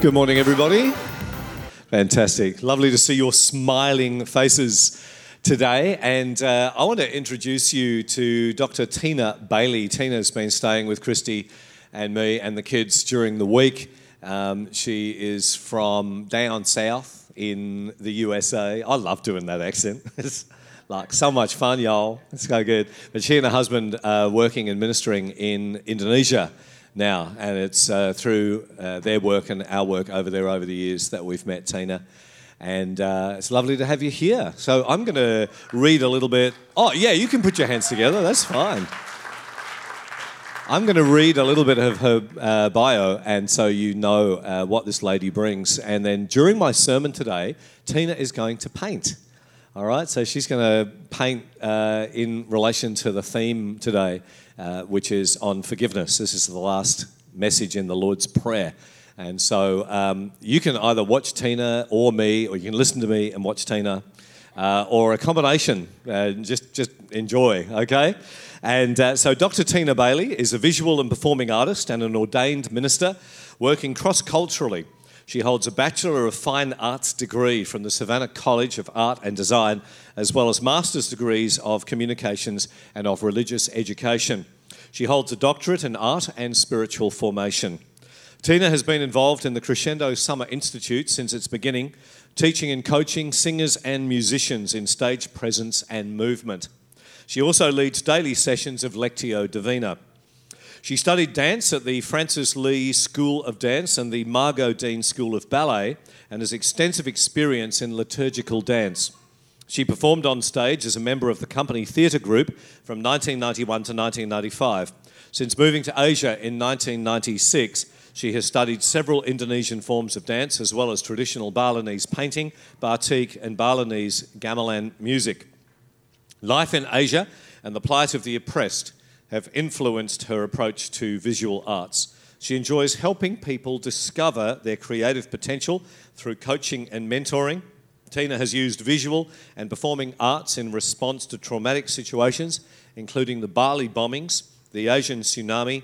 Good morning, everybody. Fantastic. Lovely to see your smiling faces today. And uh, I want to introduce you to Dr. Tina Bailey. Tina's been staying with Christy and me and the kids during the week. Um, she is from down south in the USA. I love doing that accent. It's like so much fun, y'all. It's so good. But she and her husband are working and ministering in Indonesia now, and it's uh, through uh, their work and our work over there over the years that we've met Tina. And uh, it's lovely to have you here. So I'm going to read a little bit. Oh, yeah, you can put your hands together. That's fine. I'm going to read a little bit of her uh, bio, and so you know uh, what this lady brings. And then during my sermon today, Tina is going to paint. All right, so she's going to paint uh, in relation to the theme today, uh, which is on forgiveness. This is the last message in the Lord's Prayer. And so um, you can either watch Tina or me, or you can listen to me and watch Tina, uh, or a combination. Uh, just, just enjoy, okay? And uh, so Dr. Tina Bailey is a visual and performing artist and an ordained minister working cross culturally she holds a Bachelor of Fine Arts degree from the Savannah College of Art and Design, as well as master's degrees of communications and of religious education. She holds a doctorate in art and spiritual formation. Tina has been involved in the Crescendo Summer Institute since its beginning, teaching and coaching singers and musicians in stage presence and movement. She also leads daily sessions of Lectio Divina. She studied dance at the Francis Lee School of Dance and the Margot Dean School of Ballet and has extensive experience in liturgical dance. She performed on stage as a member of the company theatre group from 1991 to 1995. Since moving to Asia in 1996, she has studied several Indonesian forms of dance as well as traditional Balinese painting, batik, and Balinese gamelan music. Life in Asia and the plight of the oppressed have influenced her approach to visual arts. She enjoys helping people discover their creative potential through coaching and mentoring. Tina has used visual and performing arts in response to traumatic situations, including the Bali bombings, the Asian tsunami,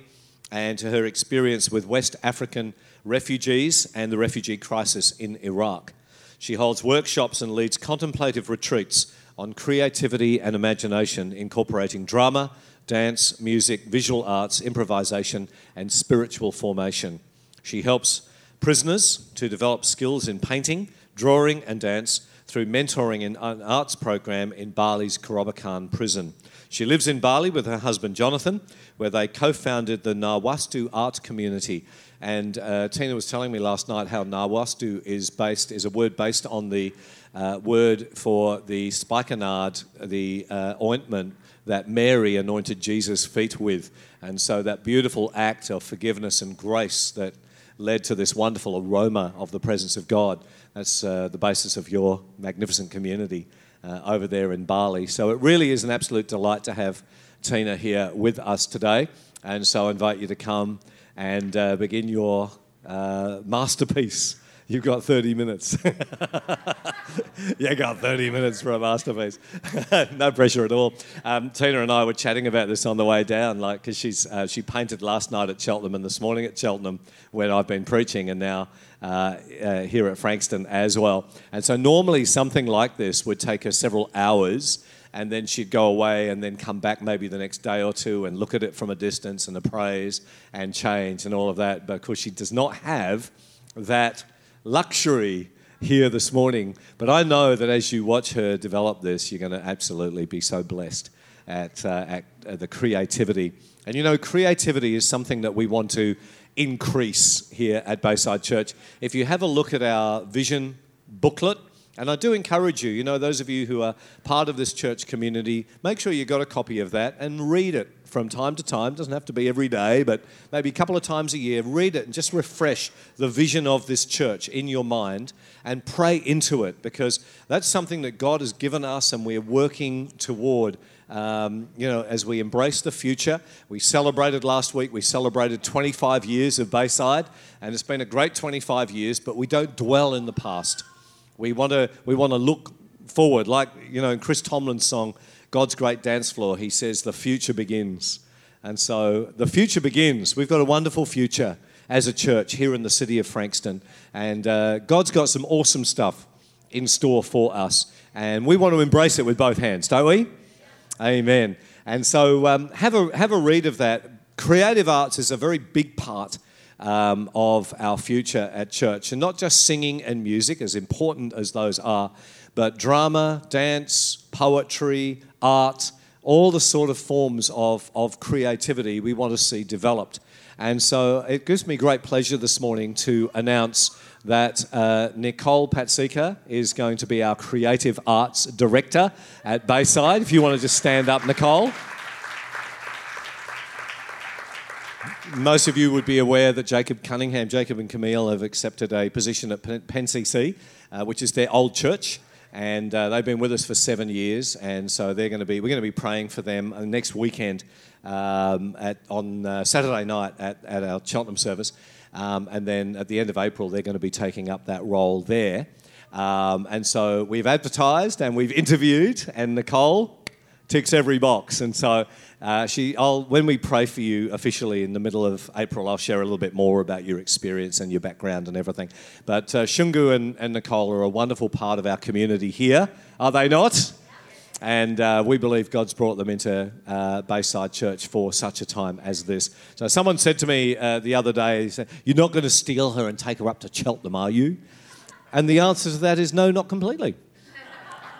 and to her experience with West African refugees and the refugee crisis in Iraq. She holds workshops and leads contemplative retreats on creativity and imagination, incorporating drama, dance, music, visual arts, improvisation, and spiritual formation. She helps prisoners to develop skills in painting, drawing, and dance through mentoring in an arts program in Bali's Kerobokan prison. She lives in Bali with her husband Jonathan, where they co founded the Nawastu art community. And uh, Tina was telling me last night how Nawastu is based, is a word based on the uh, word for the spikenard, the uh, ointment that Mary anointed Jesus' feet with. And so that beautiful act of forgiveness and grace that led to this wonderful aroma of the presence of God. That's uh, the basis of your magnificent community uh, over there in Bali. So it really is an absolute delight to have Tina here with us today. And so I invite you to come and uh, begin your uh, masterpiece You've got 30 minutes. you got 30 minutes for a masterpiece. no pressure at all. Um, Tina and I were chatting about this on the way down, like because she's uh, she painted last night at Cheltenham and this morning at Cheltenham when I've been preaching, and now uh, uh, here at Frankston as well. And so normally something like this would take her several hours and then she'd go away and then come back maybe the next day or two and look at it from a distance and appraise and change and all of that. But of course, she does not have that luxury here this morning. But I know that as you watch her develop this, you're going to absolutely be so blessed at, uh, at, at the creativity. And you know, creativity is something that we want to increase here at Bayside Church. If you have a look at our vision booklet, and I do encourage you, you know, those of you who are part of this church community, make sure you got a copy of that and read it from time to time. Doesn't have to be every day, but maybe a couple of times a year. Read it and just refresh the vision of this church in your mind and pray into it because that's something that God has given us and we're working toward. Um, you know, as we embrace the future, we celebrated last week, we celebrated 25 years of Bayside, and it's been a great 25 years, but we don't dwell in the past. We want to we want to look forward, like you know in Chris Tomlin's song, God's Great Dance Floor. He says the future begins, and so the future begins. We've got a wonderful future as a church here in the city of Frankston. And uh, God's got some awesome stuff in store for us. And we want to embrace it with both hands, don't we? Amen. And so um, have, a, have a read of that. Creative arts is a very big part um, of our future at church. And not just singing and music, as important as those are, but drama, dance, poetry, art, all the sort of forms of, of creativity we want to see developed. And so it gives me great pleasure this morning to announce that uh, Nicole Patsika is going to be our creative arts director at Bayside. If you want to just stand up, Nicole. Most of you would be aware that Jacob Cunningham, Jacob and Camille have accepted a position at Penn CC, uh, which is their old church and uh, they've been with us for seven years, and so they're going to be we're going to be praying for them uh, next weekend um, at, on uh, Saturday night at, at our Cheltenham service, um, and then at the end of April they're going to be taking up that role there, um, and so we've advertised and we've interviewed, and Nicole ticks every box, and so uh, she, I'll, when we pray for you officially in the middle of April, I'll share a little bit more about your experience and your background and everything. But uh, Shungu and, and Nicole are a wonderful part of our community here, are they not? And uh, we believe God's brought them into uh, Bayside Church for such a time as this. So someone said to me uh, the other day, said, You're not going to steal her and take her up to Cheltenham, are you? And the answer to that is no, not completely.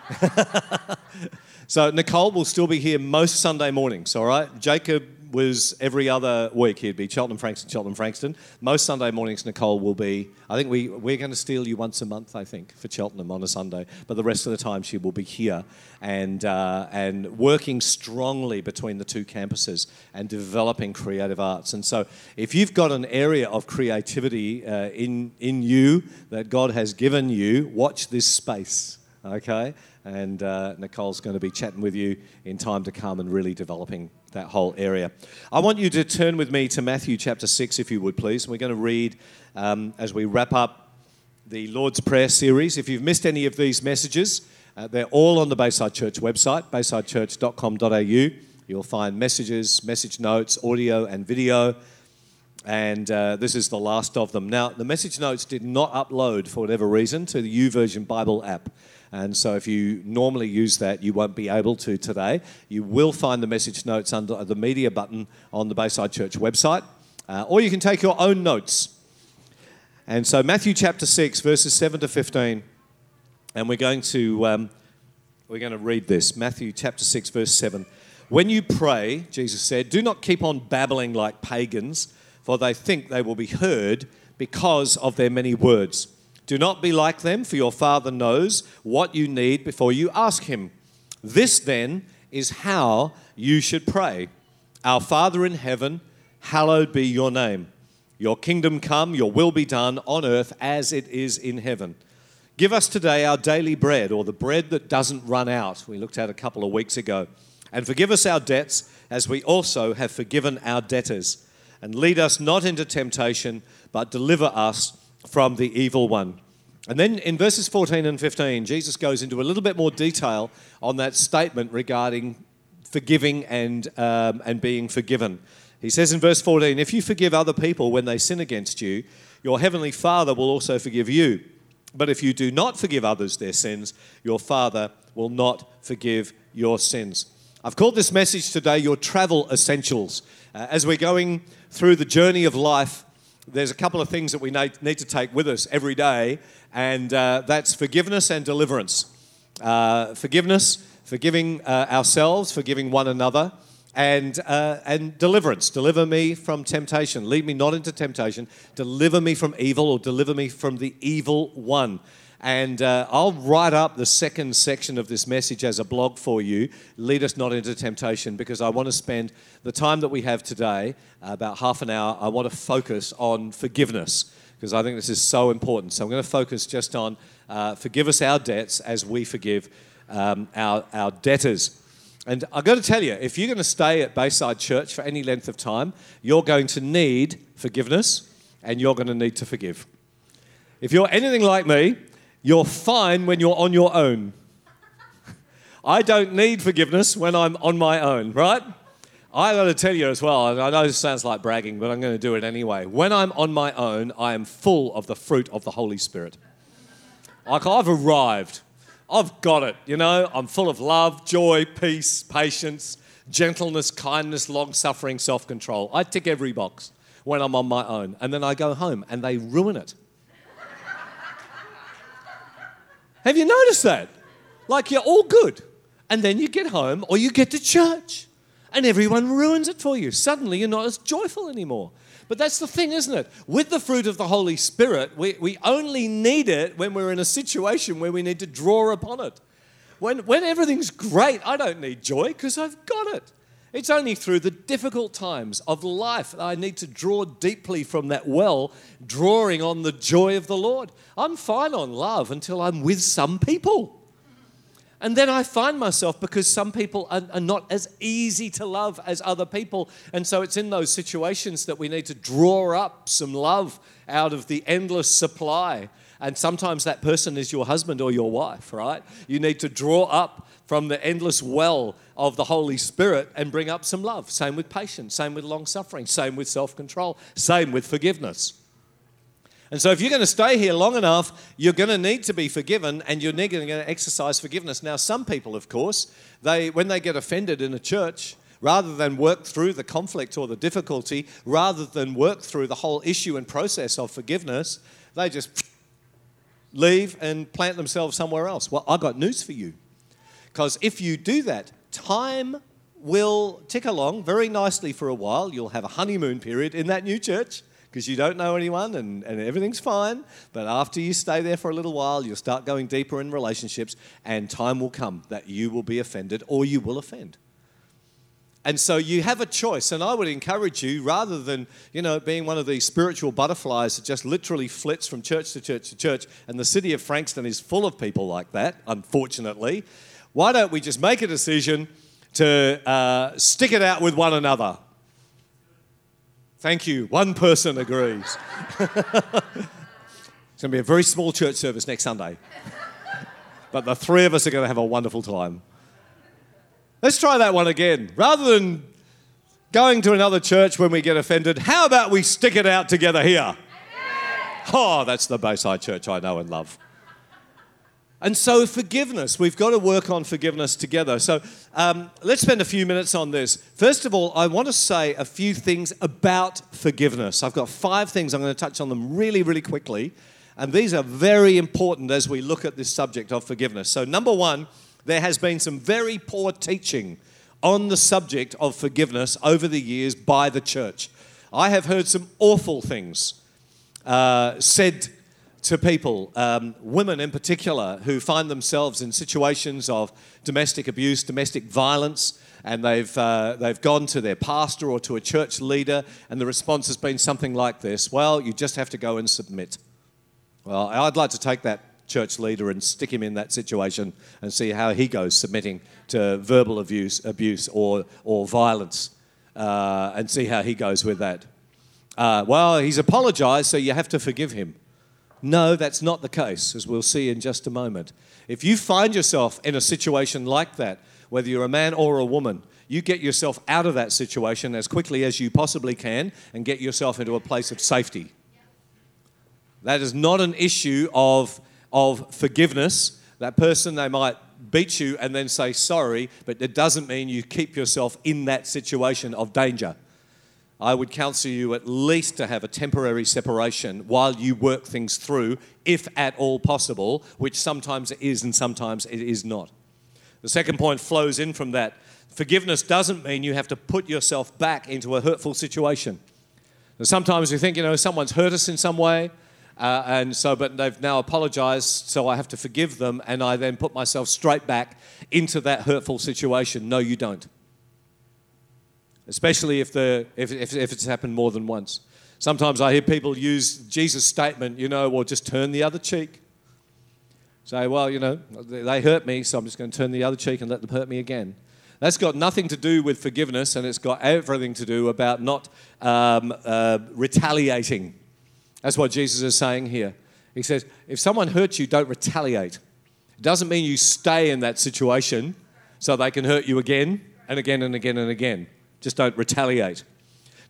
So Nicole will still be here most Sunday mornings, all right? Jacob was every other week. He'd be Cheltenham, Frankston, Cheltenham, Frankston. Most Sunday mornings, Nicole will be, I think we, we're going to steal you once a month, I think, for Cheltenham on a Sunday. But the rest of the time, she will be here and, uh, and working strongly between the two campuses and developing creative arts. And so, if you've got an area of creativity uh, in, in you that God has given you, watch this space, okay? And uh, Nicole's going to be chatting with you in time to come and really developing that whole area. I want you to turn with me to Matthew chapter 6, if you would please. We're going to read um, as we wrap up the Lord's Prayer series. If you've missed any of these messages, uh, they're all on the Bayside Church website, baysidechurch.com.au. You'll find messages, message notes, audio, and video. And uh, this is the last of them. Now, the message notes did not upload for whatever reason to the YouVersion Bible app. And so if you normally use that, you won't be able to today. You will find the message notes under the media button on the Bayside Church website, uh, or you can take your own notes. And so Matthew chapter 6, verses 7 to 15, and we're going to, um, we're going to read this. Matthew chapter 6, verse 7. When you pray, Jesus said, do not keep on babbling like pagans, for they think they will be heard because of their many words. Do not be like them, for your Father knows what you need before you ask Him. This then is how you should pray Our Father in heaven, hallowed be your name. Your kingdom come, your will be done on earth as it is in heaven. Give us today our daily bread, or the bread that doesn't run out. We looked at a couple of weeks ago. And forgive us our debts, as we also have forgiven our debtors. And lead us not into temptation, but deliver us from the evil one. And then in verses 14 and 15, Jesus goes into a little bit more detail on that statement regarding forgiving and, um, and being forgiven. He says in verse 14, If you forgive other people when they sin against you, your heavenly Father will also forgive you. But if you do not forgive others their sins, your Father will not forgive your sins. I've called this message today Your Travel Essentials. Uh, as we're going through the journey of life, there's a couple of things that we need to take with us every day, and uh, that's forgiveness and deliverance. Uh, forgiveness, forgiving uh, ourselves, forgiving one another, and, uh, and deliverance. Deliver me from temptation. Lead me not into temptation. Deliver me from evil, or deliver me from the evil one. And uh, I'll write up the second section of this message as a blog for you. Lead us not into temptation, because I want to spend the time that we have today, about half an hour, I want to focus on forgiveness, because I think this is so important. So I'm going to focus just on uh, forgive us our debts as we forgive um, our, our debtors. And I've got to tell you, if you're going to stay at Bayside Church for any length of time, you're going to need forgiveness and you're going to need to forgive. If you're anything like me, you're fine when you're on your own. I don't need forgiveness when I'm on my own, right? I got to tell you as well, I know this sounds like bragging, but I'm to do it anyway. When I'm on my own, I am full of the fruit of the Holy Spirit. Like I've arrived. I've got it, you know. I'm full of love, joy, peace, patience, gentleness, kindness, long suffering, self control. I tick every box when I'm on my own. And then I go home and they ruin it. Have you noticed that? Like you're all good. And then you get home or you get to church and everyone ruins it for you. Suddenly you're not as joyful anymore. But that's the thing, isn't it? With the fruit of the Holy Spirit, we, we only need it when we're in a situation where we need to draw upon it. When, when everything's great, I don't need joy because I've got it. It's only through the difficult times of life that I need to draw deeply from that well, drawing on the joy of the Lord. I'm fine on love until I'm with some people. And then I find myself because some people are, are, not as easy to love as other people. And so it's in those situations that we need to draw up some love out of the endless supply. And sometimes that person is your husband or your wife, right? You need to draw up from the endless well of the Holy Spirit and bring up some love. Same with patience, same with long suffering, same with self control, same with forgiveness. And so, if you're going to stay here long enough, you're going to need to be forgiven and you're going to exercise forgiveness. Now, some people, of course, they, when they get offended in a church, rather than work through the conflict or the difficulty, rather than work through the whole issue and process of forgiveness, they just leave and plant themselves somewhere else. Well, I got news for you. Because if you do that, time will tick along very nicely for a while. You'll have a honeymoon period in that new church because you don't know anyone and, and everything's fine. But after you stay there for a little while, you'll start going deeper in relationships, and time will come that you will be offended or you will offend. And so you have a choice, and I would encourage you, rather than you know being one of these spiritual butterflies that just literally flits from church to church to church, and the city of Frankston is full of people like that, unfortunately. Why don't we just make a decision to uh, stick it out with one another? Thank you. One person agrees. it's going to be a very small church service next Sunday. but the three of us are going to have a wonderful time. Let's try that one again. Rather than going to another church when we get offended, how about we stick it out together here? Oh, that's the Bayside Church I know and love. And so, forgiveness, we've got to work on forgiveness together. So, um, let's spend a few minutes on this. First of all, I want to say a few things about forgiveness. I've got five things, I'm going to touch on them really, really quickly. And these are very important as we look at this subject of forgiveness. So, number one, there has been some very poor teaching on the subject of forgiveness over the years by the church. I have heard some awful things uh, said to people, um, women in particular, who find themselves in situations of domestic abuse, domestic violence, and they've, uh, they've gone to their pastor or to a church leader, and the response has been something like this Well, you just have to go and submit. Well, I'd like to take that church leader and stick him in that situation and see how he goes submitting to verbal abuse, abuse or, or violence uh, and see how he goes with that. Uh, well, he's apologized, so you have to forgive him. No, that's not the case, as we'll see in just a moment. If you find yourself in a situation like that, whether you're a man or a woman, you get yourself out of that situation as quickly as you possibly can and get yourself into a place of safety. That is not an issue of, of forgiveness. That person, they might beat you and then say sorry, but it doesn't mean you keep yourself in that situation of danger. I would counsel you at least to have a temporary separation while you work things through, if at all possible, which sometimes it is and sometimes it is not. The second point flows in from that. Forgiveness doesn't mean you have to put yourself back into a hurtful situation. Sometimes we think, you know, someone's hurt us in some way, uh, and so, but they've now apologized, so I have to forgive them, and I then put myself straight back into that hurtful situation. No, you don't especially if, the, if, if, if it's happened more than once. Sometimes I hear people use Jesus' statement, you know, well, just turn the other cheek. Say, well, you know, they hurt me, so I'm just going to turn the other cheek and let them hurt me again. That's got nothing to do with forgiveness, and it's got everything to do about not um, uh, retaliating. That's what Jesus is saying here. He says, if someone hurts you, don't retaliate. It doesn't mean you stay in that situation so they can hurt you again and again and again and again. Just don't retaliate.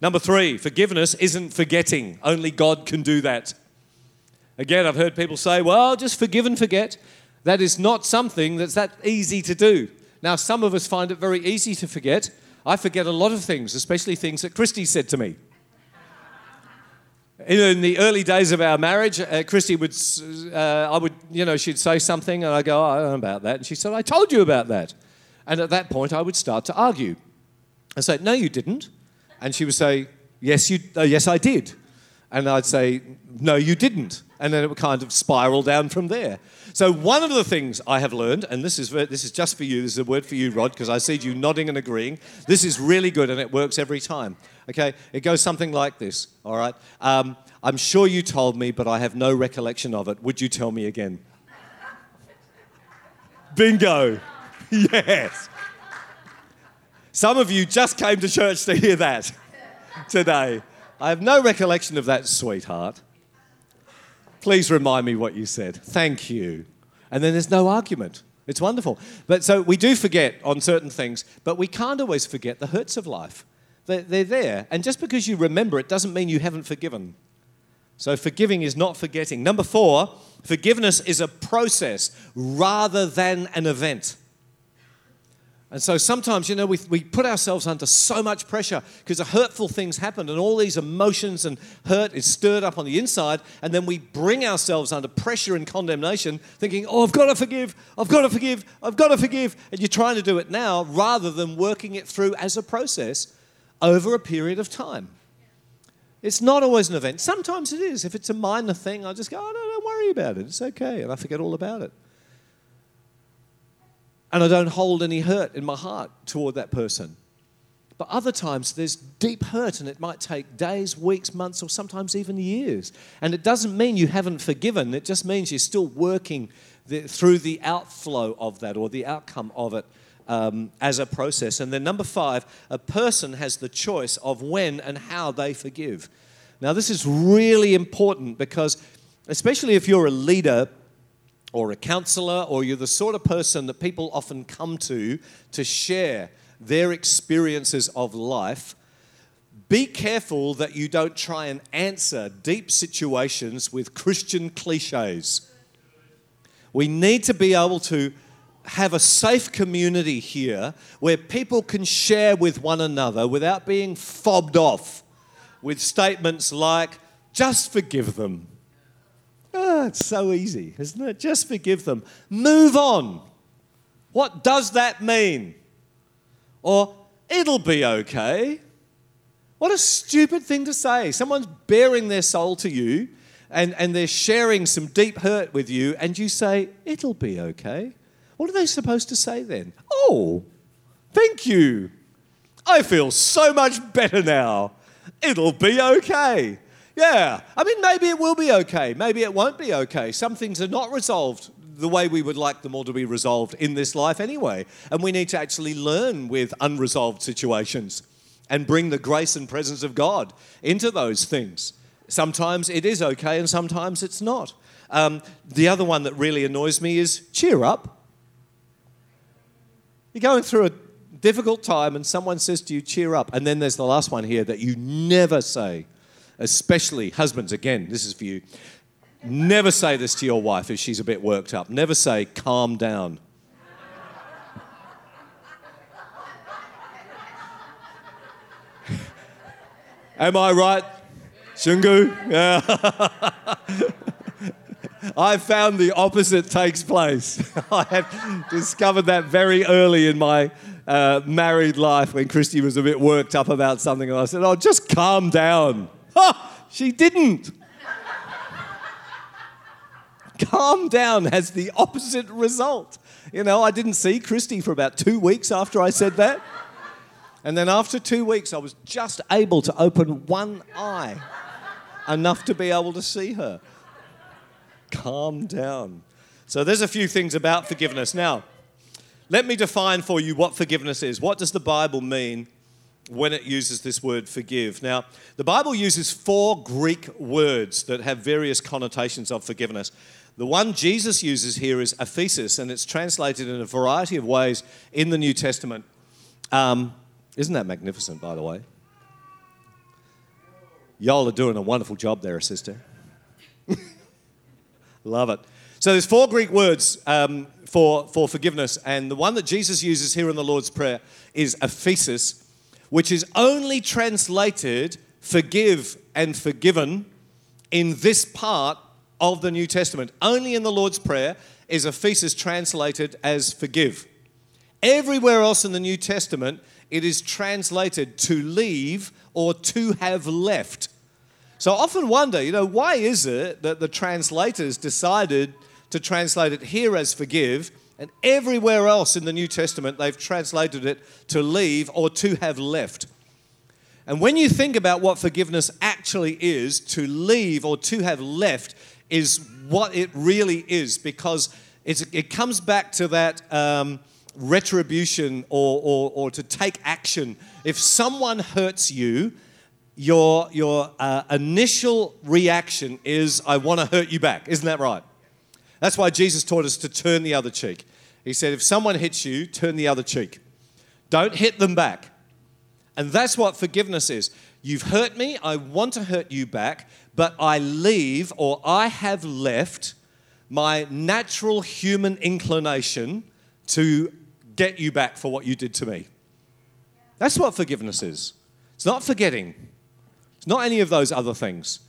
Number three, forgiveness isn't forgetting. Only God can do that. Again, I've heard people say, well, just forgive and forget. That is not something that's that easy to do. Now, some of us find it very easy to forget. I forget a lot of things, especially things that Christy said to me. In the early days of our marriage, uh, Christy would, uh, I would, you know, she'd say something and I go, oh, I don't know about that. And she said, I told you about that. And at that point, I would start to argue. I say, no, you didn't. And she would say, yes, you, uh, yes, I did. And I'd say, no, you didn't. And then it would kind of spiral down from there. So one of the things I have learned, and this is, this is just for you, this is a word for you, Rod, because I see you nodding and agreeing. This is really good and it works every time. Okay, it goes something like this, all right? Um, I'm sure you told me, but I have no recollection of it. Would you tell me again? Bingo. yes. Some of you just came to church to hear that today. I have no recollection of that, sweetheart. Please remind me what you said. Thank you. And then there's no argument. It's wonderful. But so we do forget on certain things, but we can't always forget the hurts of life. They're, they're there. And just because you remember it doesn't mean you haven't forgiven. So forgiving is not forgetting. Number four, forgiveness is a process rather than an event. And so sometimes, you know, we, we put ourselves under so much pressure because hurtful things happen and all these emotions and hurt is stirred up on the inside. And then we bring ourselves under pressure and condemnation, thinking, oh, I've got to forgive, I've got to forgive, I've got to forgive. And you're trying to do it now rather than working it through as a process over a period of time. It's not always an event. Sometimes it is. If it's a minor thing, I just go, oh, no, don't worry about it. It's okay. And I forget all about it and I don't hold any hurt in my heart toward that person. But other times there's deep hurt, and it might take days, weeks, months, or sometimes even years. And it doesn't mean you haven't forgiven, it just means you're still working the, through the outflow of that or the outcome of it um, as a process. And then, number five, a person has the choice of when and how they forgive. Now, this is really important because, especially if you're a leader, or a counselor, or you're the sort of person that people often come to to share their experiences of life, be careful that you don't try and answer deep situations with Christian cliches. We need to be able to have a safe community here where people can share with one another without being fobbed off with statements like, just forgive them It's so easy, isn't it? Just forgive them. Move on. What does that mean? Or, it'll be okay. What a stupid thing to say. Someone's bearing their soul to you and, and they're sharing some deep hurt with you, and you say, it'll be okay. What are they supposed to say then? Oh, thank you. I feel so much better now. It'll be okay. Yeah. I mean, maybe it will be okay. Maybe it won't be okay. Some things are not resolved the way we would like them all to be resolved in this life anyway. And we need to actually learn with unresolved situations and bring the grace and presence of God into those things. Sometimes it is okay and sometimes it's not. Um, the other one that really annoys me is cheer up. You're going through a difficult time and someone says to you, cheer up. And then there's the last one here that you never say especially husbands, again, this is for you. Never say this to your wife if she's a bit worked up. Never say, calm down. Am I right, Shungu? Yeah. I found the opposite takes place. I have discovered that very early in my uh, married life when Christy was a bit worked up about something, and I said, "Oh, just calm down." She didn't. Calm down has the opposite result. You know, I didn't see Christy for about two weeks after I said that. And then after two weeks, I was just able to open one eye enough to be able to see her. Calm down. So there's a few things about forgiveness. Now, let me define for you what forgiveness is. What does the Bible mean when it uses this word forgive. Now, the Bible uses four Greek words that have various connotations of forgiveness. The one Jesus uses here is aphesis, and it's translated in a variety of ways in the New Testament. Um, Isn't that magnificent, by the way? Y'all are doing a wonderful job there, sister. Love it. So there's four Greek words um, for, for forgiveness, and the one that Jesus uses here in the Lord's Prayer is aphesis, which is only translated forgive and forgiven in this part of the New Testament. Only in the Lord's Prayer is aphesis translated as forgive. Everywhere else in the New Testament, it is translated to leave or to have left. So I often wonder, you know, why is it that the translators decided to translate it here as forgive, and everywhere else in the New Testament they've translated it to leave or to have left? And when you think about what forgiveness actually is, to leave or to have left is what it really is because it comes back to that um, retribution or, or, or to take action. If someone hurts you, your, your uh, initial reaction is, I want to hurt you back. Isn't that right? That's why Jesus taught us to turn the other cheek. He said, if someone hits you, turn the other cheek. Don't hit them back. And that's what forgiveness is. You've hurt me, I want to hurt you back, but I leave or I have left my natural human inclination to get you back for what you did to me. That's what forgiveness is. It's not forgetting, it's not any of those other things.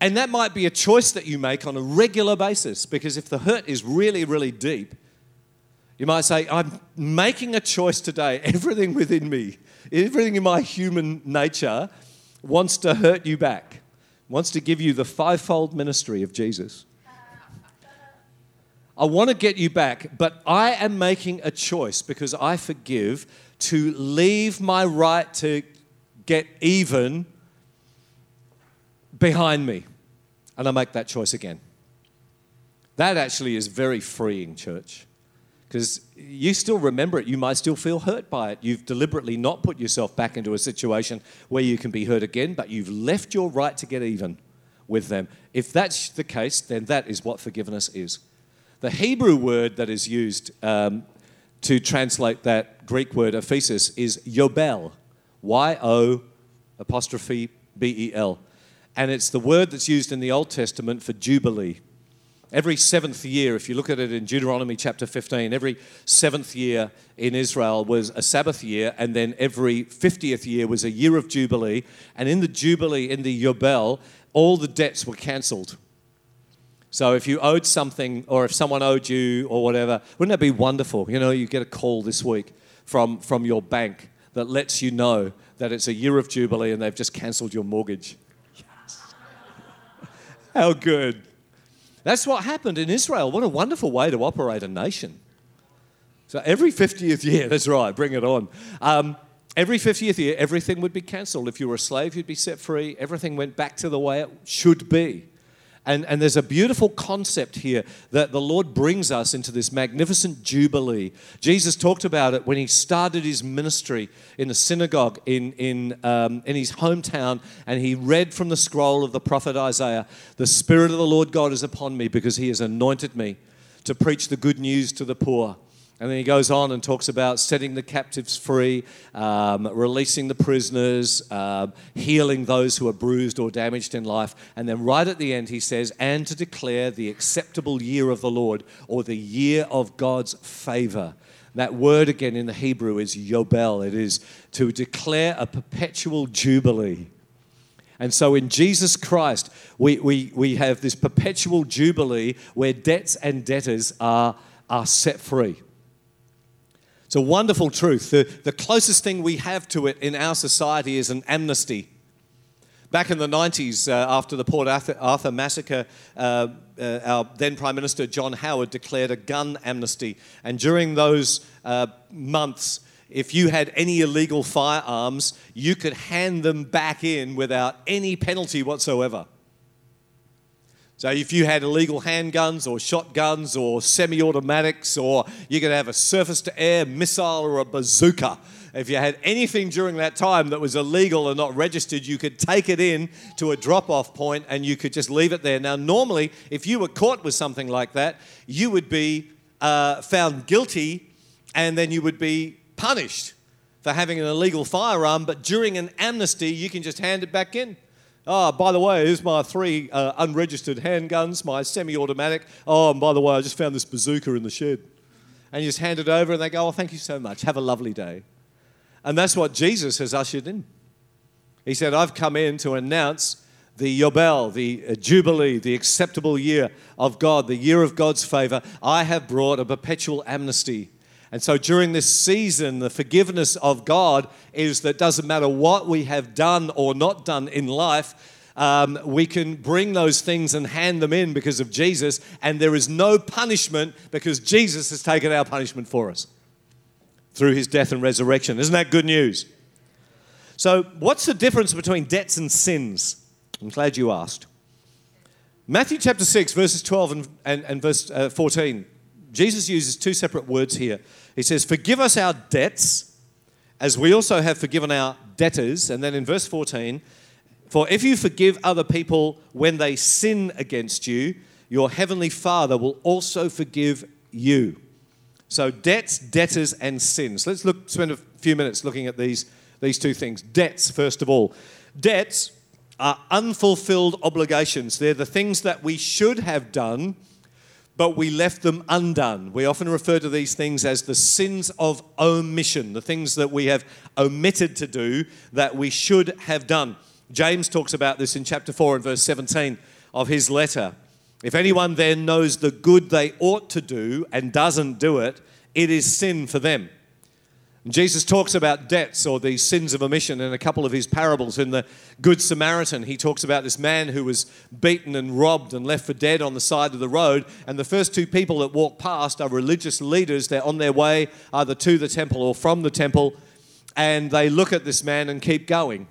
And that might be a choice that you make on a regular basis because if the hurt is really, really deep, you might say, I'm making a choice today. Everything within me, everything in my human nature wants to hurt you back, wants to give you the fivefold ministry of Jesus. I want to get you back, but I am making a choice because I forgive to leave my right to get even behind me. And I make that choice again. That actually is very freeing, church, because you still remember it. You might still feel hurt by it. You've deliberately not put yourself back into a situation where you can be hurt again, but you've left your right to get even with them. If that's the case, then that is what forgiveness is. The Hebrew word that is used um, to translate that Greek word aphesis is yobel, Y O apostrophe B E L. And it's the word that's used in the Old Testament for Jubilee. Every seventh year, if you look at it in Deuteronomy chapter 15, every seventh year in Israel was a Sabbath year, and then every 50th year was a year of Jubilee. And in the Jubilee, in the Yobel, all the debts were cancelled. So if you owed something, or if someone owed you, or whatever, wouldn't that be wonderful? You know, you get a call this week from, from your bank that lets you know that it's a year of Jubilee and they've just cancelled your mortgage. How good. That's what happened in Israel. What a wonderful way to operate a nation. So every 50th year, that's right, bring it on. Um, every 50th year, everything would be cancelled. If you were a slave, you'd be set free. Everything went back to the way it should be. And, and there's a beautiful concept here that the Lord brings us into this magnificent jubilee. Jesus talked about it when he started his ministry in the synagogue in, in, um, in his hometown, and he read from the scroll of the prophet Isaiah The Spirit of the Lord God is upon me because he has anointed me to preach the good news to the poor. And then he goes on and talks about setting the captives free, um, releasing the prisoners, uh, healing those who are bruised or damaged in life. And then right at the end, he says, and to declare the acceptable year of the Lord or the year of God's favor. That word again in the Hebrew is yobel, it is to declare a perpetual jubilee. And so in Jesus Christ, we, we, we have this perpetual jubilee where debts and debtors are, are set free. It's a wonderful truth. The, the closest thing we have to it in our society is an amnesty. Back in the 90s, uh, after the Port Arthur, Arthur massacre, uh, uh, our then Prime Minister John Howard declared a gun amnesty. And during those uh, months, if you had any illegal firearms, you could hand them back in without any penalty whatsoever. So if you had illegal handguns or shotguns or semi-automatics or you could have a surface-to-air missile or a bazooka, if you had anything during that time that was illegal and not registered, you could take it in to a drop-off point and you could just leave it there. Now, normally, if you were caught with something like that, you would be uh, found guilty and then you would be punished for having an illegal firearm, but during an amnesty, you can just hand it back in. Oh, by the way, here's my three uh, unregistered handguns, my semi automatic. Oh, and by the way, I just found this bazooka in the shed. And you just hand it over, and they go, Oh, thank you so much. Have a lovely day. And that's what Jesus has ushered in. He said, I've come in to announce the Yobel, the uh, Jubilee, the acceptable year of God, the year of God's favor. I have brought a perpetual amnesty and so during this season, the forgiveness of God is that doesn't matter what we have done or not done in life, um, we can bring those things and hand them in because of Jesus, and there is no punishment because Jesus has taken our punishment for us through his death and resurrection. Isn't that good news? So, what's the difference between debts and sins? I'm glad you asked. Matthew chapter 6, verses 12 and, and, and verse uh, 14 Jesus uses two separate words here. He says, Forgive us our debts, as we also have forgiven our debtors. And then in verse 14, For if you forgive other people when they sin against you, your heavenly Father will also forgive you. So, debts, debtors, and sins. Let's look, spend a few minutes looking at these, these two things. Debts, first of all. Debts are unfulfilled obligations, they're the things that we should have done but we left them undone. We often refer to these things as the sins of omission, the things that we have omitted to do that we should have done. James talks about this in chapter 4 and verse 17 of his letter. If anyone then knows the good they ought to do and doesn't do it, it is sin for them. Jesus talks about debts or these sins of omission in a couple of his parables. In the Good Samaritan, he talks about this man who was beaten and robbed and left for dead on the side of the road. And the first two people that walk past are religious leaders. They're on their way either to the temple or from the temple. And they look at this man and keep going.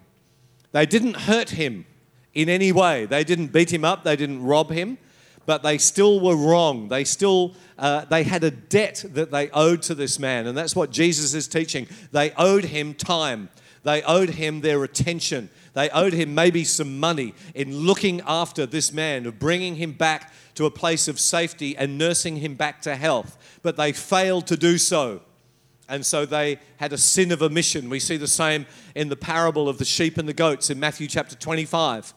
They didn't hurt him in any way, they didn't beat him up, they didn't rob him but they still were wrong. They still uh, they had a debt that they owed to this man, and that's what Jesus is teaching. They owed him time. They owed him their attention. They owed him maybe some money in looking after this man, of bringing him back to a place of safety and nursing him back to health. But they failed to do so. And so they had a sin of omission. We see the same in the parable of the sheep and the goats in Matthew chapter 25.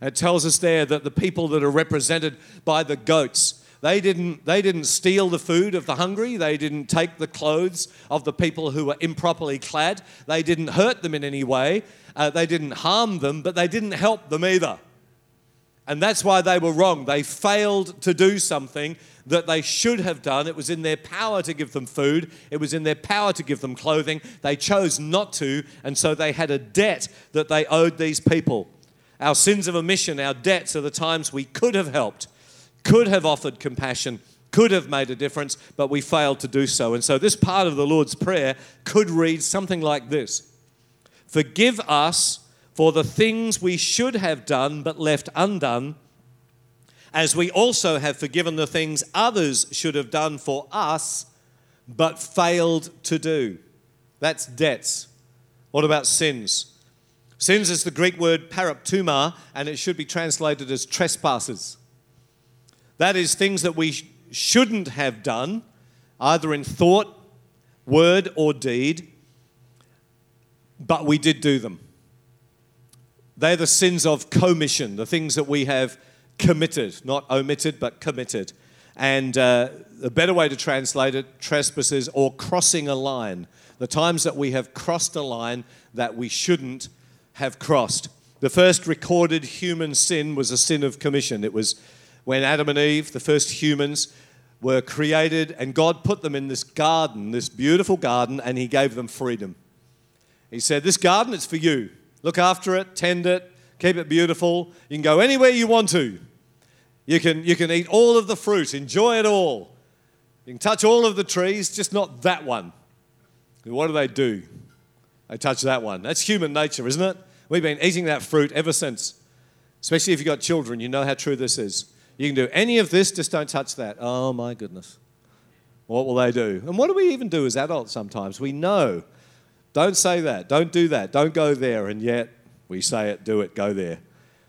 It tells us there that the people that are represented by the goats, they didn't, they didn't steal the food of the hungry. They didn't take the clothes of the people who were improperly clad. They didn't hurt them in any way. Uh, they didn't harm them, but they didn't help them either. And that's why they were wrong. They failed to do something that they should have done. It was in their power to give them food, it was in their power to give them clothing. They chose not to, and so they had a debt that they owed these people. Our sins of omission, our debts are the times we could have helped, could have offered compassion, could have made a difference, but we failed to do so. And so this part of the Lord's Prayer could read something like this Forgive us for the things we should have done but left undone, as we also have forgiven the things others should have done for us but failed to do. That's debts. What about sins? Sins is the Greek word paraptoma, and it should be translated as trespasses. That is, things that we shouldn't have done, either in thought, word, or deed, but we did do them. They're the sins of commission, the things that we have committed, not omitted, but committed. And uh, the better way to translate it, trespasses or crossing a line. The times that we have crossed a line that we shouldn't have crossed. The first recorded human sin was a sin of commission. It was when Adam and Eve, the first humans, were created and God put them in this garden, this beautiful garden, and He gave them freedom. He said, This garden is for you. Look after it, tend it, keep it beautiful. You can go anywhere you want to. You can, you can eat all of the fruit, enjoy it all. You can touch all of the trees, just not that one. what do they do? They touch that one. That's human nature, isn't it? We've been eating that fruit ever since. Especially if you've got children, you know how true this is. You can do any of this, just don't touch that. Oh my goodness. What will they do? And what do we even do as adults sometimes? We know. Don't say that. Don't do that. Don't go there. And yet we say it, do it, go there.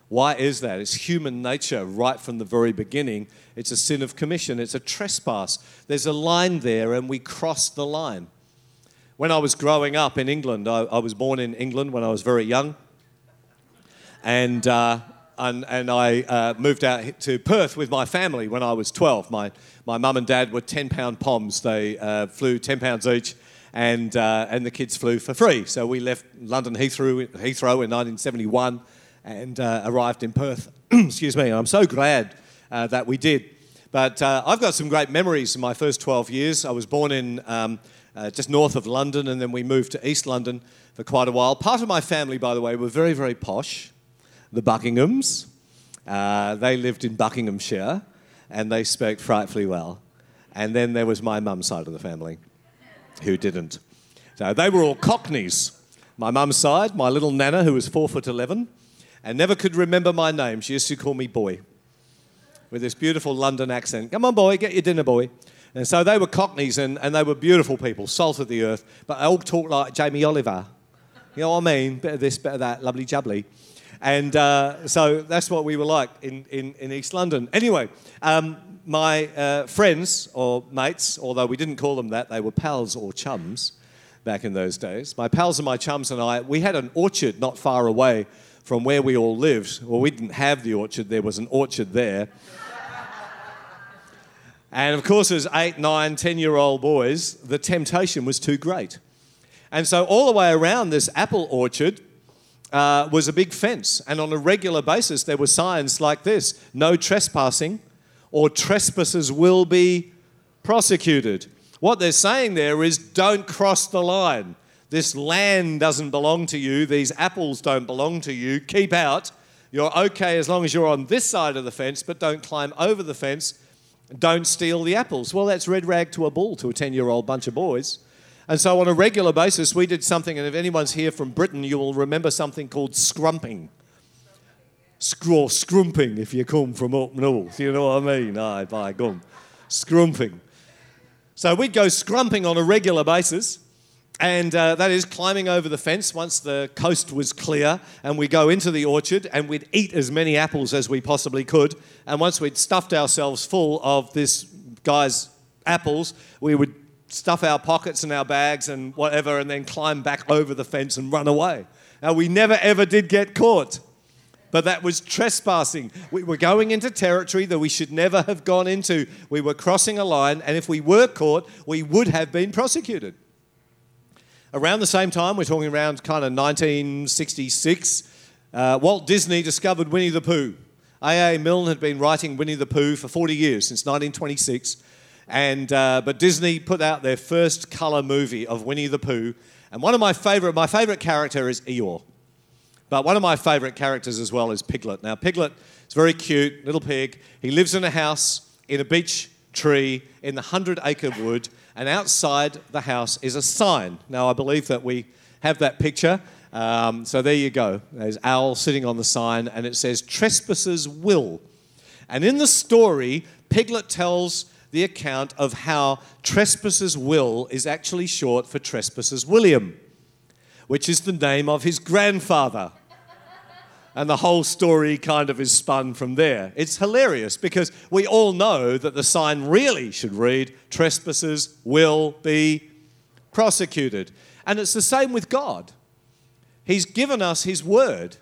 Why is that? It's human nature right from the very beginning. It's a sin of commission, it's a trespass. There's a line there, and we cross the line. when I was growing up in England, I, I was born in England when I was very young. And, uh, and, and I uh, moved out to Perth with my family when I was 12. My, my mum and dad were 10 pound POMs. They uh, flew 10 pounds each, and, uh, and the kids flew for free. So we left London Heathrow, Heathrow in 1971 and uh, arrived in Perth. Excuse me. I'm so glad uh, that we did. But I've got some great memories in my first 12 years. I was born in. Um, uh, just north of London, and then we moved to East London for quite a while. Part of my family, by the way, were very, very posh. The Buckinghams. Uh, they lived in Buckinghamshire, and they spoke frightfully well. And then there was my mum's side of the family, who didn't. So they were all Cockneys. My mum's side, my little nana, who was four foot eleven, and never could remember my name. She used to call me boy, with this beautiful London accent. Come on, boy, get your dinner, boy. And so they were Cockneys and, and they were beautiful people, salt of the earth, but they all talked like Jamie Oliver. You know what I mean? Bit of this, bit of that, lovely jubbly. And uh, so that's what we were like in, in, in East London. Anyway, um, my uh, friends or mates, although we didn't call them that, they were pals or chums back in those days. My pals and my chums and I, we had an orchard not far away from where we all lived. Well, we didn't have the orchard, there was an orchard there. And of course, as eight, nine, ten year old boys, the temptation was too great. And so, all the way around this apple orchard uh, was a big fence. And on a regular basis, there were signs like this no trespassing, or trespassers will be prosecuted. What they're saying there is don't cross the line. This land doesn't belong to you. These apples don't belong to you. Keep out. You're okay as long as you're on this side of the fence, but don't climb over the fence don't steal the apples. Well, that's red rag to a bull to a 10 year old bunch of boys. And so, on a regular basis, we did something, and if anyone's here from Britain, you will remember something called scrumping. Or scrumping, if you come from up north. You know what I mean? Aye, by gum. Scrumping. So, we'd go scrumping on a regular basis and uh, that is climbing over the fence once the coast was clear, and we go into the orchard and we'd eat as many apples as we possibly could. And once we'd stuffed ourselves full of this guy's apples, we would stuff our pockets and our bags and whatever, and then climb back over the fence and run away. Now, we never ever did get caught, but that was trespassing. We were going into territory that we should never have gone into. We were crossing a line, and if we were caught, we would have been prosecuted. Around the same time, we're talking around kind of 1966, uh, Walt Disney discovered Winnie the Pooh. A.A. Milne had been writing Winnie the Pooh for 40 years, since 1926. And, uh, but Disney put out their first color movie of Winnie the Pooh. And one of my favorite, my favorite character is Eeyore. But one of my favorite characters as well is Piglet. Now, Piglet is very cute, little pig. He lives in a house in a beech tree in the Hundred Acre Wood and outside the house is a sign. Now, I believe that we have that picture. Um, so there you go. There's Owl sitting on the sign, and it says, Trespassers will. And in the story, Piglet tells the account of how Trespassers will is actually short for Trespassers William, which is the name of his grandfather and the whole story kind of is spun from there. It's hilarious because we all know that the sign really should read trespassers will be prosecuted. And it's the same with God. He's given us His word.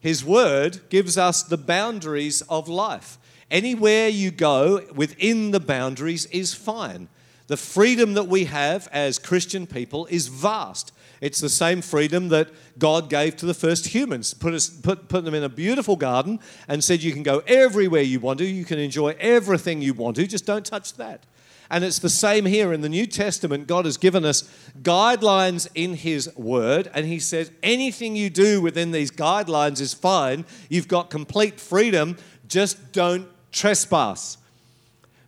His word gives us the boundaries of life. Anywhere you go within the boundaries is fine. The freedom that we have as Christian people is vast. It's the same freedom that God gave to the first humans. Put, us, put, put them in a beautiful garden and said, You can go everywhere you want to, you can enjoy everything you want to, just don't touch that. And it's the same here in the New Testament. God has given us guidelines in His Word, and He says anything you do within these guidelines is fine. You've got complete freedom, just don't trespass.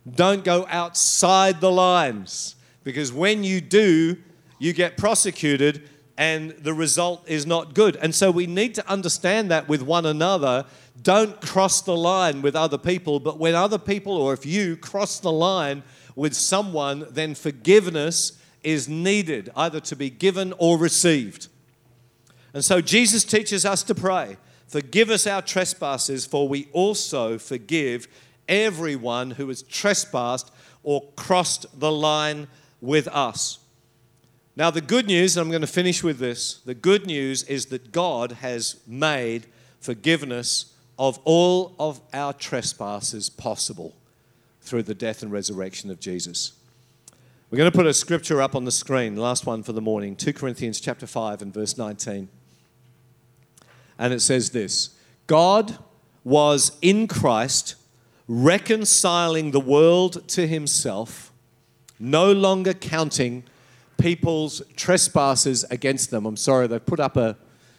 Don't go outside the lines, because when you do, you get prosecuted and the result is not good. And so we need to understand that with one another. Don't cross the line with other people, but when other people, or if you cross the line with someone, then forgiveness is needed, either to be given or received. And so Jesus teaches us to pray Forgive us our trespasses, for we also forgive everyone who has trespassed or crossed the line with us. Now, the good news, and I'm going to finish with this the good news is that God has made forgiveness of all of our trespasses possible through the death and resurrection of Jesus. We're going to put a scripture up on the screen, last one for the morning, 2 Corinthians chapter 5 and verse 19. And it says this God was in Christ reconciling the world to himself, no longer counting people's trespasses against them. I'm sorry, they've put up a,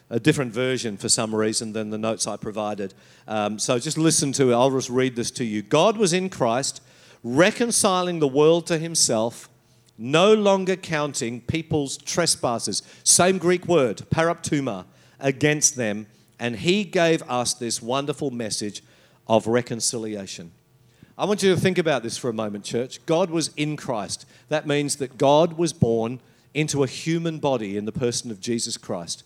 a different version for some reason than the notes I provided. Um, so just listen to it. I'll just read this to you. God was in Christ, reconciling the world to himself, no longer counting people's trespasses. Same Greek word, paraptoma, against them. And he gave us this wonderful message of reconciliation. I want you to think about this for a moment, church. God was in Christ. That means that God was born into a human body in the person of Jesus Christ.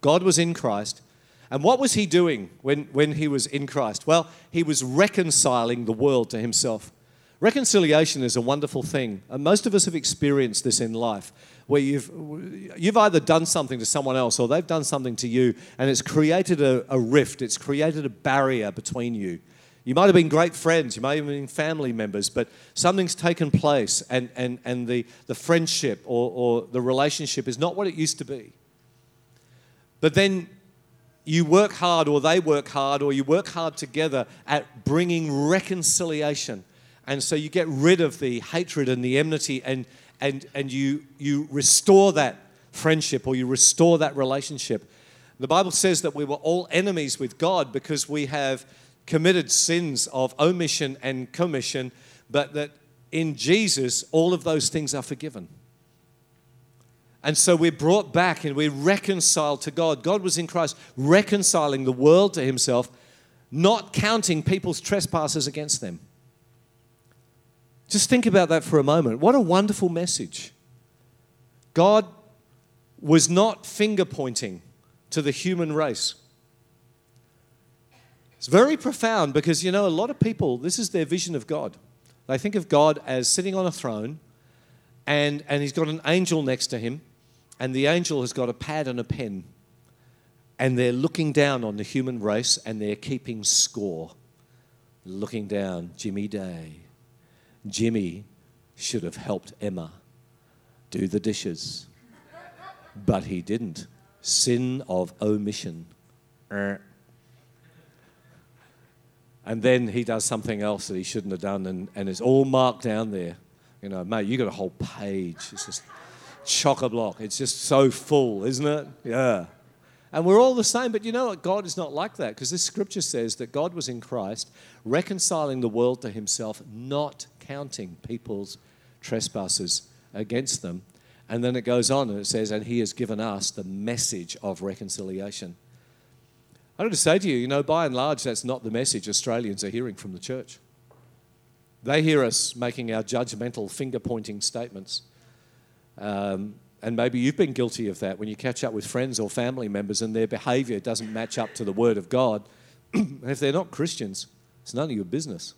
God was in Christ. And what was he doing when, when he was in Christ? Well, he was reconciling the world to himself. Reconciliation is a wonderful thing. And most of us have experienced this in life where you've, you've either done something to someone else or they've done something to you, and it's created a, a rift, it's created a barrier between you. You might have been great friends, you might have been family members, but something's taken place, and, and, and the, the friendship or, or the relationship is not what it used to be. But then you work hard, or they work hard, or you work hard together at bringing reconciliation. And so you get rid of the hatred and the enmity, and, and, and you, you restore that friendship or you restore that relationship. The Bible says that we were all enemies with God because we have committed sins of omission and commission, but that in Jesus, all of those things are forgiven. And so we're brought back and we're reconciled to God. God was in Christ reconciling the world to himself, not counting people's trespasses against them. Just think about that for a moment. What a wonderful message. God was not finger pointing to the human race. It's very profound because, you know, a lot of people, this is their vision of God. They think of God as sitting on a throne and, and he's got an angel next to him, and the angel has got a pad and a pen. And they're looking down on the human race and they're keeping score. Looking down, Jimmy Day, Jimmy should have helped Emma do the dishes, but he didn't. Sin of omission. Er. And then he does something else that he shouldn't have done, and, and it's all marked down there. You know, mate, you got a whole page. It's just chock a block. It's just so full, isn't it? Yeah. And we're all the same, but you know what? God is not like that because this scripture says that God was in Christ, reconciling the world to himself, not counting people's trespasses against them. And then it goes on and it says, and he has given us the message of reconciliation. I want to say to you, you know, by and large, that's not the message Australians are hearing from the church. They hear us making our judgmental, finger pointing statements. Um, and maybe you've been guilty of that when you catch up with friends or family members and their behavior doesn't match up to the Word of God. if they're not Christians, it's none of your business.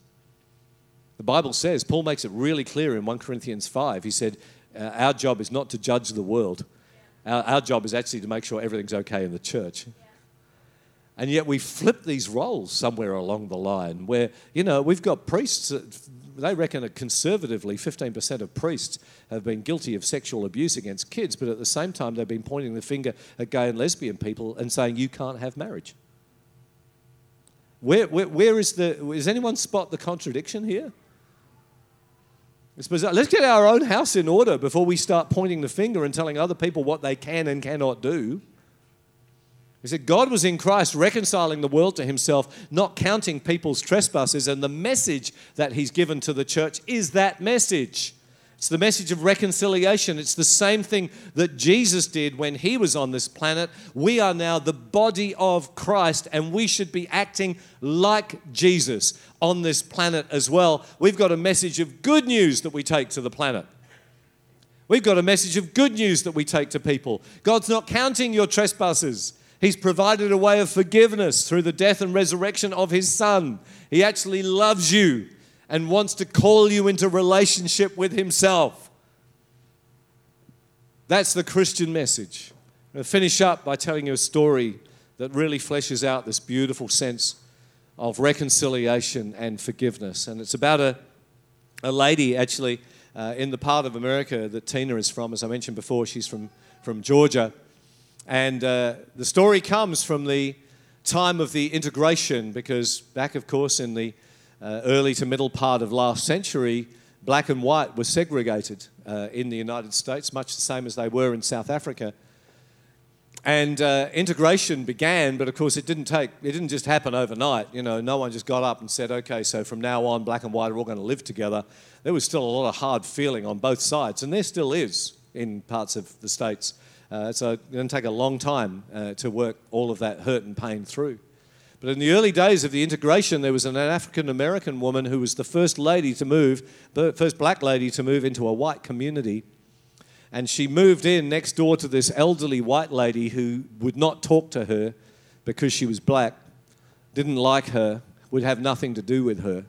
The Bible says, Paul makes it really clear in 1 Corinthians 5. He said, uh, Our job is not to judge the world, our, our, job is actually to make sure everything's okay in the church. And yet we flip these roles somewhere along the line where, you know, we've got priests, that, they reckon that conservatively 15% of priests have been guilty of sexual abuse against kids, but at the same time they've been pointing the finger at gay and lesbian people and saying you can't have marriage. Where, where, where is the, does anyone spot the contradiction here? Let's get our own house in order before we start pointing the finger and telling other people what they can and cannot do. He said, God was in Christ reconciling the world to himself, not counting people's trespasses. And the message that he's given to the church is that message. It's the message of reconciliation. It's the same thing that Jesus did when he was on this planet. We are now the body of Christ, and we should be acting like Jesus on this planet as well. We've got a message of good news that we take to the planet. We've got a message of good news that we take to people. God's not counting your trespasses. He's provided a way of forgiveness through the death and resurrection of His Son. He actually loves you and wants to call you into relationship with Himself. That's the Christian message. To finish up by telling you a story that really fleshes out this beautiful sense of reconciliation and forgiveness. And it's about a, a lady, actually, uh, in the part of America that Tina is from. As I mentioned before, she's from, from Georgia. And uh, the story comes from the time of the integration, because back, of course, in the uh, early to middle part of last century, black and white were segregated uh, in the United States, much the same as they were in South Africa. And uh, integration began, but of course it didn't take, it didn't just happen overnight. You know, no one just got up and said, okay, so from now on, black and white are all going to live together. There was still a lot of hard feeling on both sides, and there still is in parts of the states. Uh, so it's going to take a long time uh, to work all of that hurt and pain through. But in the early days of the integration, there was an African American woman who was the first lady to move, the first black lady to move into a white community. And she moved in next door to this elderly white lady who would not talk to her because she was black, didn't like her, would have nothing to do with her.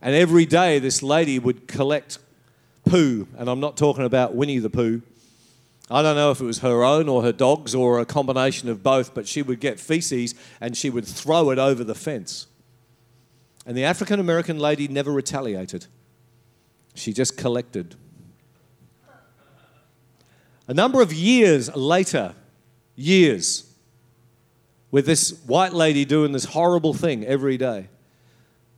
And every day, this lady would collect poo, and I'm not talking about Winnie the Pooh, I don't know if it was her own or her dog's or a combination of both, but she would get feces and she would throw it over the fence. And the African American lady never retaliated, she just collected. A number of years later, years, with this white lady doing this horrible thing every day,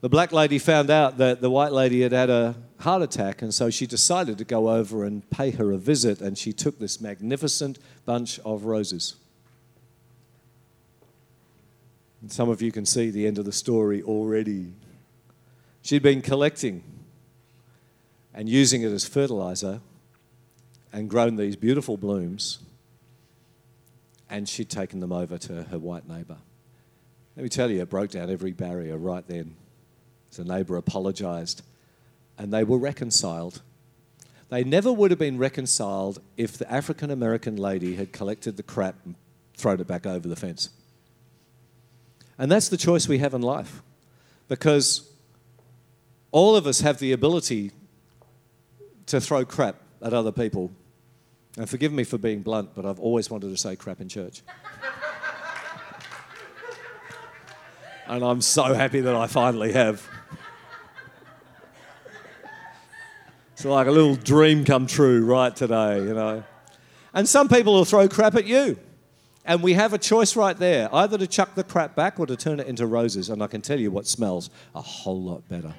the black lady found out that the white lady had had a heart attack, and so she decided to go over and pay her a visit, and she took this magnificent bunch of roses. And some of you can see the end of the story already. She'd been collecting and using it as fertilizer and grown these beautiful blooms, and she'd taken them over to her white neighbor. Let me tell you, it broke down every barrier right then. The neighbor apologized, and they were reconciled. They never would have been reconciled if the African American lady had collected the crap and thrown it back over the fence. And that's the choice we have in life. Because all of us have the ability to throw crap at other people. And forgive me for being blunt, but I've always wanted to say crap in church. and I'm so happy that I finally have. It's like a little dream come true right today, you know. And some people will throw crap at you. And we have a choice right there either to chuck the crap back or to turn it into roses. And I can tell you what smells a whole lot better.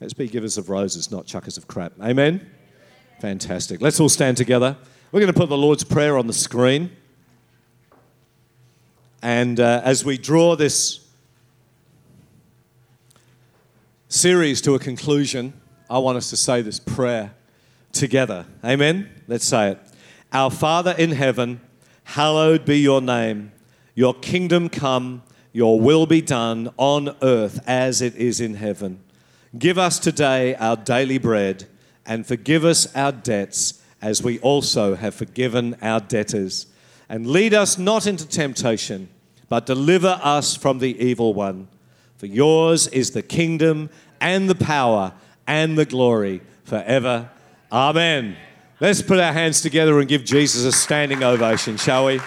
Let's be givers of roses, not chuckers of crap. Amen? Fantastic. Let's all stand together. We're going to put the Lord's Prayer on the screen. And uh, as we draw this series to a conclusion, I want us to say this prayer together. Amen? Let's say it. Our Father in heaven, hallowed be your name. Your kingdom come, your will be done on earth as it is in heaven. Give us today our daily bread and forgive us our debts as we also have forgiven our debtors. And lead us not into temptation, but deliver us from the evil one. For yours is the kingdom and the power and the glory forever. Amen. Let's put our hands together and give Jesus a standing ovation, shall we?